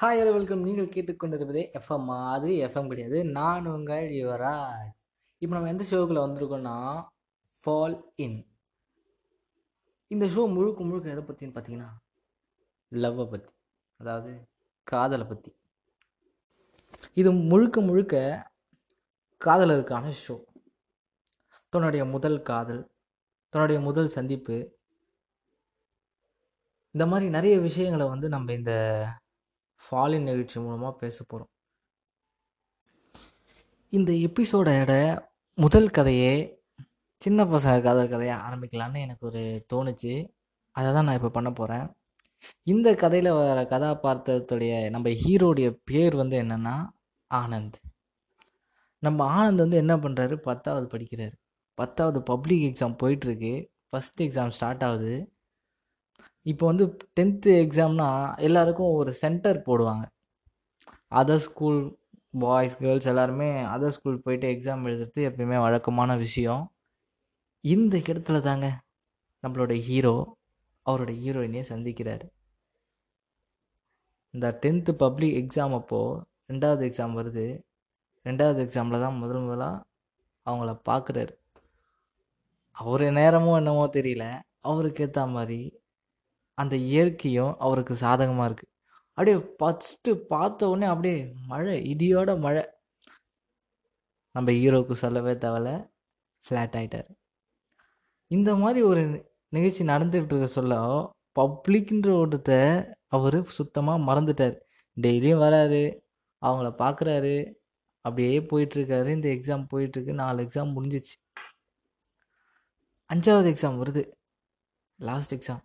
Hi hello welcome நீங்கள் கேட்டுக்கொண்டிருப்பதே FM மாதிரி FM கிடையாது. நான் உங்கள் யுவராஜ். இப்போ நம்ம எந்த ஷோக்குள்ளே வந்திருக்கோம்னா ஃபால் இன் இந்த ஷோ முழுக்க முழுக்க எதை பற்றின்னு பார்த்தீங்கன்னா லவ்வை பற்றி அதாவது காதலை பற்றி இது முழுக்க முழுக்க காதலருக்கான ஷோ தன்னுடைய முதல் காதல் தன்னுடைய முதல் சந்திப்பு. இந்த மாதிரி நிறைய விஷயங்களை வந்து நம்ம இந்த ஃபாலின் நிகழ்ச்சி மூலமாக பேச போகிறோம் இந்த எபிசோடோட முதல் கதையே சின்ன பசங்க கதை கதையை ஆரம்பிக்கலான்னு எனக்கு ஒரு தோணுச்சு. அதை தான் நான் இப்போ பண்ண போகிறேன் இந்த கதையில் வர கதாபாத்திரத்துடைய நம்ம ஹீரோடைய பேர் வந்து என்னென்னா ஆனந்த். நம்ம ஆனந்த் வந்து என்ன பண்ணுறாரு பத்தாவது படிக்கிறாரு. பத்தாவது பப்ளிக் எக்ஸாம் போயிட்டுருக்கு ஃபஸ்ட் எக்ஸாம் ஸ்டார்ட் ஆகுது. இப்போ வந்து டென்த்து எக்ஸாம்னா எல்லாருக்கும் ஒரு சென்டர் போடுவாங்க. அதர் ஸ்கூல் பாய்ஸ் கேர்ள்ஸ் எல்லாருமே அதர் ஸ்கூல் போயிட்டு எக்ஸாம் எழுதுறது எப்பயுமே வழக்கமான விஷயம். இந்த இடத்துல தாங்க நம்மளோட ஹீரோ அவரோட ஹீரோயினையை சந்திக்கிறார். இந்த டென்த்து பப்ளிக் எக்ஸாம் அப்போது ரெண்டாவது எக்ஸாம் வருது. ரெண்டாவது எக்ஸாமில் தான் முதல் முதலாக அவங்கள பார்க்குறாரு அவர் நேரமோ என்னமோ தெரியல. அவருக்கு ஏற்ற மாதிரி அந்த இயற்கையும் அவருக்கு சாதகமாக இருக்குது அப்படியே ஃபஸ்ட்டு பார்த்த உடனே அப்படியே மழை இடியோட மழை. நம்ம ஹீரோவுக்கு சொல்லவே தேவையில்ல ஃப்ளாட் ஆகிட்டார் இந்த மாதிரி ஒரு நிகழ்ச்சி நடந்துகிட்டு இருக்க சொல்ல பப்ளிக்ன்ற ஒருத்த அவர் சுத்தமாக மறந்துட்டார். டெய்லியும் வராரு அவங்கள பார்க்குறாரு அப்படியே போயிட்டுருக்காரு. இந்த எக்ஸாம் போயிட்டுருக்கு. நாலு எக்ஸாம் முடிஞ்சிச்சு. அஞ்சாவது எக்ஸாம் வருது. லாஸ்ட் எக்ஸாம்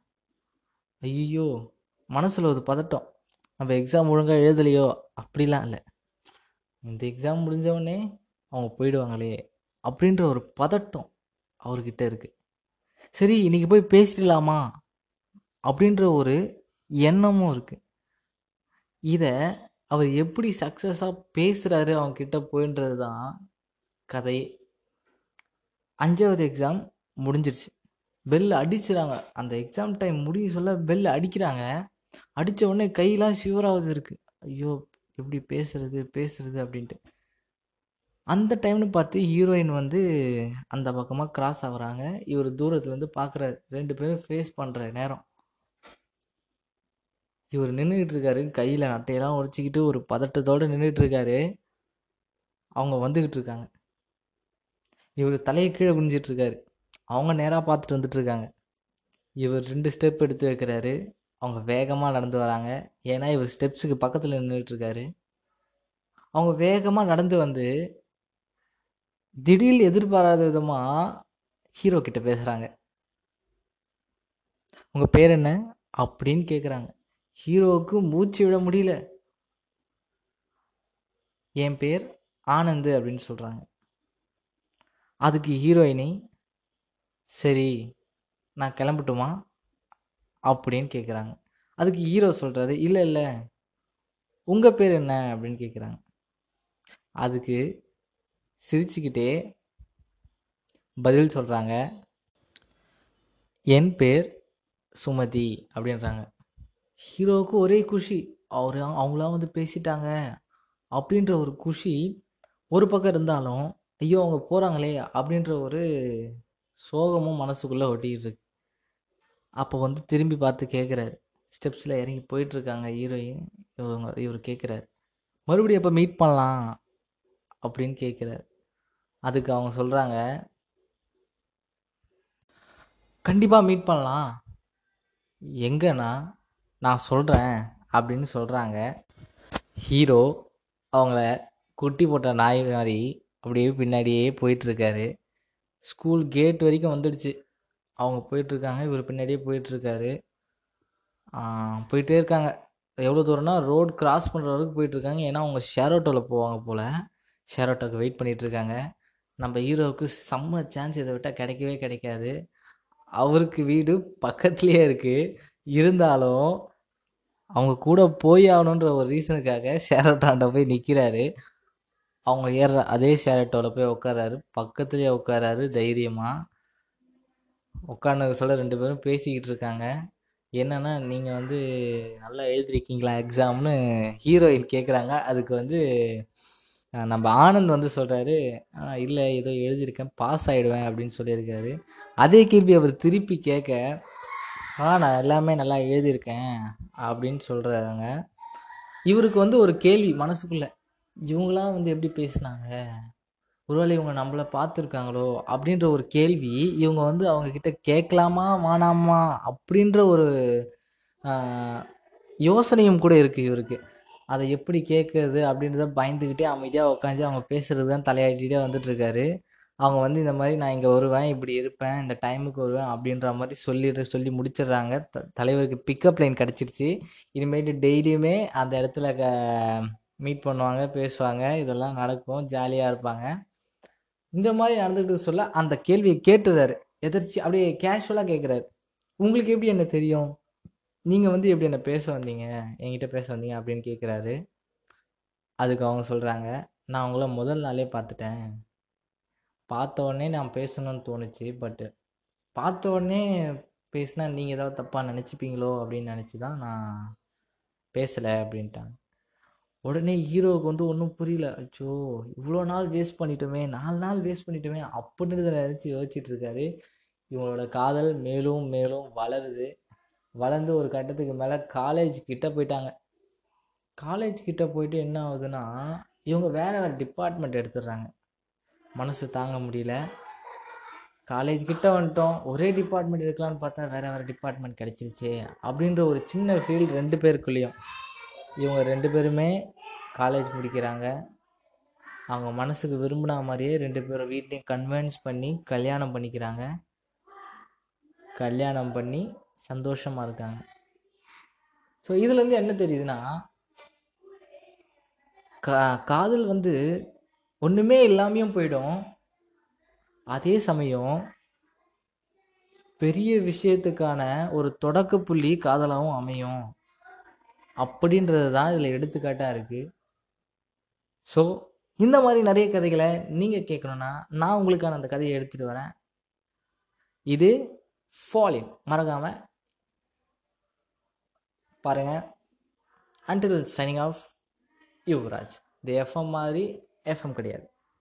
ஐயோ மனசில் ஒரு பதட்டம். நம்ம எக்ஸாம் ஒழுங்காக எழுதலையோ? அப்படிலாம் இல்லை. இந்த எக்ஸாம் முடிஞ்சவொடனே அவங்க போயிடுவாங்களே அப்படின்ற ஒரு பதட்டம் அவர்கிட்ட இருக்குது சரி இன்றைக்கி போய் பேசிடலாமா? அப்படின்ற ஒரு எண்ணமும் இருக்குது இதை அவர் எப்படி சக்ஸஸாக பேசுகிறாரு அவங்கக்கிட்ட போயின்றது தான் கதையே. அஞ்சாவது எக்ஸாம் முடிஞ்சிருச்சு. பெல் அடிச்சுறாங்க. அந்த எக்ஸாம் டைம் முடிய சொல்ல பெல் அடிக்கிறாங்க. அடித்த உடனே கையெல்லாம் சிவராவது இருக்குது ஐயோ எப்படி பேசுறது பேசுறது அப்படின்ட்டு. அந்த டைம்னு பார்த்து ஹீரோயின் வந்து அந்த பக்கமாக கிராஸ் ஆகுறாங்க. இவர் தூரத்துலேருந்து பார்க்குறாரு. ரெண்டு பேரும் ஃபேஸ் பண்ணுற நேரம். இவர் நின்றுக்கிட்டு இருக்காரு. கையில் நட்டையெல்லாம் உடச்சிக்கிட்டு ஒரு பதட்டத்தோடு நின்றுட்டு இருக்காரு. அவங்க வந்துக்கிட்டு இருக்காங்க. இவர் தலையை கீழே குனிஞ்சிட்டு இருக்காரு. அவங்க நேராக பார்த்துட்டு வந்துட்டுருக்காங்க. இவர் ரெண்டு ஸ்டெப் எடுத்து வைக்கிறாரு. அவங்க வேகமாக நடந்து வராங்க. ஏன்னா இவர் ஸ்டெப்ஸுக்கு பக்கத்தில் நின்றுட்டுருக்காரு அவங்க வேகமாக நடந்து வந்து திடீர் எதிர்பாராத விதமாக ஹீரோ கிட்ட பேசுகிறாங்க உங்கள் பேர் என்ன? அப்படின்னு கேட்குறாங்க ஹீரோவுக்கு மூச்சு விட முடியல. என் பேர் ஆனந்து அப்படின்னு சொல்கிறாங்க அதுக்கு ஹீரோயினி சரி நான் கிளம்பட்டுமா? அப்படின்னு கேட்குறாங்க அதுக்கு ஹீரோ சொல்கிறாரு இல்லை இல்லை. உங்கள் பேர் என்ன? அப்படின்னு கேட்குறாங்க அதுக்கு சிரிச்சுக்கிட்டே பதில் சொல்கிறாங்க என் பேர் சுமதி அப்படின்றாங்க. ஹீரோவுக்கு ஒரே குஷி அவர் அவங்களாம் வந்து பேசிட்டாங்க அப்படின்ற ஒரு குஷி ஒரு பக்கம் இருந்தாலும் ஐயோ அவங்க போகிறாங்களே அப்படின்ற ஒரு சோகமும் மனசுக்குள்ளே ஒட்டிக்கிட்டு இருக்கு. அப்போ வந்து திரும்பி பார்த்து கேட்குறாரு ஸ்டெப்ஸில் இறங்கி போயிட்டுருக்காங்க ஹீரோயின் இவங்க இவர் கேட்குறாரு மறுபடியும் எப்போ மீட் பண்ணலாம் அப்படின்னு கேட்குறாரு அதுக்கு அவங்க சொல்கிறாங்க கண்டிப்பாக மீட் பண்ணலாம். எங்கன்னா நான் சொல்கிறேன் அப்படின்னு சொல்கிறாங்க ஹீரோ அவங்கள குட்டி போட்ட நாய் மாதிரி அப்படியே பின்னாடியே போயிட்டுருக்காரு. ஸ்கூல் கேட் வரைக்கும் வந்துடுச்சு. அவங்க போயிட்டுருக்காங்க. இவர் பின்னாடியே போயிட்டுருக்காரு. போயிட்டே இருக்காங்க. எவ்வளோ தூரம்னா ரோடு கிராஸ் பண்ணுற அளவுக்கு போயிட்டுருக்காங்க. ஏன்னா அவங்க ஷேர் ஆட்டோவில் போவாங்க போல். ஷேர் ஆட்டோக்கு வெயிட் பண்ணிகிட்ருக்காங்க நம்ம ஹீரோவுக்கு செம்ம சான்ஸ் இதை விட்டால் கிடைக்கவே கிடைக்காது. அவருக்கு வீடு பக்கத்துலேயே இருக்குது இருந்தாலும் அவங்க கூட போய் ஆகணுன்ற ஒரு ரீசனுக்காக ஷேர் ஆட்டோண்ட போய் நிற்கிறாரு அவங்க ஏறுற அதே ஷேர் ஆட்டோவில் போய் உட்காராரு பக்கத்துலேயே உட்காராரு தைரியமாக உட்காந்து சொல்ல ரெண்டு பேரும் பேசிக்கிட்டு இருக்காங்க. என்னன்னா நீங்கள் வந்து நல்லா எழுதிருக்கீங்களா எக்ஸாம்னு ஹீரோயின் கேட்குறாங்க அதுக்கு வந்து நம்ம ஆனந்த் வந்து சொல்கிறாரு இல்லை ஏதோ எழுதியிருக்கேன் பாஸ் ஆகிடுவேன் அப்படின்னு சொல்லியிருக்காரு. அதே கேள்வி அவர் திருப்பி கேட்க ஆ நான் எல்லாமே நல்லா எழுதியிருக்கேன் அப்படின்னு சொல்கிறாங்க இவருக்கு வந்து ஒரு கேள்வி மனசுக்குள்ளே இவங்களாம் வந்து எப்படி பேசுனாங்க? ஒருவேளை இவங்க நம்மளை பார்த்துருக்காங்களோ? அப்படின்ற ஒரு கேள்வி இவங்க வந்து அவங்கக்கிட்ட கேட்கலாமா வேணாமா? அப்படின்ற ஒரு யோசனையும் கூட இருக்குது இவருக்கு. அதை எப்படி கேட்குறது அப்படின்றத பயந்துக்கிட்டே அமைதியாக உட்காந்து அவங்க பேசுகிறது தான் தலையாட்டிகிட்டே வந்துட்டுருக்காரு. அவங்க வந்து இந்த மாதிரி நான் இங்கே வருவேன் இப்படி இருப்பேன் இந்த டைமுக்கு வருவேன் அப்படின்ற மாதிரி சொல்லிட்டு சொல்லி முடிச்சிடுறாங்க. த தலைவருக்கு பிக்கப் லைன் கிடச்சிருச்சு. இனிமேட்டு டெய்லியுமே அந்த இடத்துல க மீட் பண்ணுவாங்க பேசுவாங்க இதெல்லாம் நடக்கும் ஜாலியாக இருப்பாங்க. இந்த மாதிரி நடந்துக்கிட்டு சொல்ல அந்த கேள்வியை கேட்டுதாரு எதிர்ச்சி அப்படியே கேஷுவலாக கேட்குறாரு உங்களுக்கு எப்படி என்ன தெரியும்? நீங்கள் வந்து எப்படி என்ன பேச வந்தீங்க? என்கிட்ட பேச வந்தீங்க அப்படின்னு கேட்குறாரு அதுக்கு அவங்க சொல்கிறாங்க நான் உங்களை முதல் நாளே பார்த்துட்டேன். பார்த்த உடனே நான் பேசணும்னு தோணுச்சு பட்டு பார்த்த உடனே பேசினா நீங்கள் ஏதாவது தப்பாக நினச்சிப்பீங்களோ? அப்படின்னு நினச்சி தான் நான் பேசலை அப்படின்ட்டாங்க. உடனே ஹீரோவுக்கு வந்து ஒன்றும் புரியல. அச்சோ இவ்வளோ நாள் வேஸ்ட் பண்ணிட்டோமே நாலு நாள் வேஸ்ட் பண்ணிட்டோமே அப்படின்றத நினச்சி யோசிச்சுட்டு இருக்காரு. இவங்களோட காதல் மேலும் மேலும் வளருது. வளர்ந்து ஒரு கட்டத்துக்கு மேலே காலேஜ் கிட்ட போயிட்டாங்க. காலேஜ் கிட்ட போயிட்டு என்ன ஆகுதுன்னா இவங்க வேற வேறு டிபார்ட்மெண்ட் எடுத்துடுறாங்க. மனசு தாங்க முடியல. காலேஜ் கிட்ட வந்துட்டோம். ஒரே டிபார்ட்மெண்ட் எடுக்கலாம்னு பார்த்தா வேற வேறு டிபார்ட்மெண்ட் கிடச்சிருச்சே அப்படின்ற ஒரு சின்ன ஃபீல் ரெண்டு பேருக்குள்ளேயும். இவங்க ரெண்டு பேருமே காலேஜ் முடிக்கிறாங்க. அவங்க மனசுக்கு விரும்பின மாதிரியே ரெண்டு பேரும் வீட்லேயும் கன்வின்ஸ் பண்ணி கல்யாணம் பண்ணிக்கிறாங்க. கல்யாணம் பண்ணி சந்தோஷமாக இருக்காங்க. ஸோ இதுலேருந்து என்ன தெரியுதுன்னா கா காதல் வந்து ஒன்றுமே இல்லாமையும் போயிடும். அதே சமயம் பெரிய விஷயத்துக்கான ஒரு தொடக்க புள்ளி காதலாகவும் அமையும். அப்படின்றது தான் இதில் எடுத்துக்காட்டாக இருக்குது ஸோ இந்த மாதிரி நிறைய கதைகளை நீங்கள் கேட்கணுன்னா நான் உங்களுக்கான அந்த கதையை எடுத்துகிட்டு வரேன். இது ஃபாலின் மறக்காமல் பாருங்கள் அண்டில் சைனிங் ஆஃப் யுவராஜ் இது எஃப்எம் மாதிரி எஃப்எம் கிடையாது.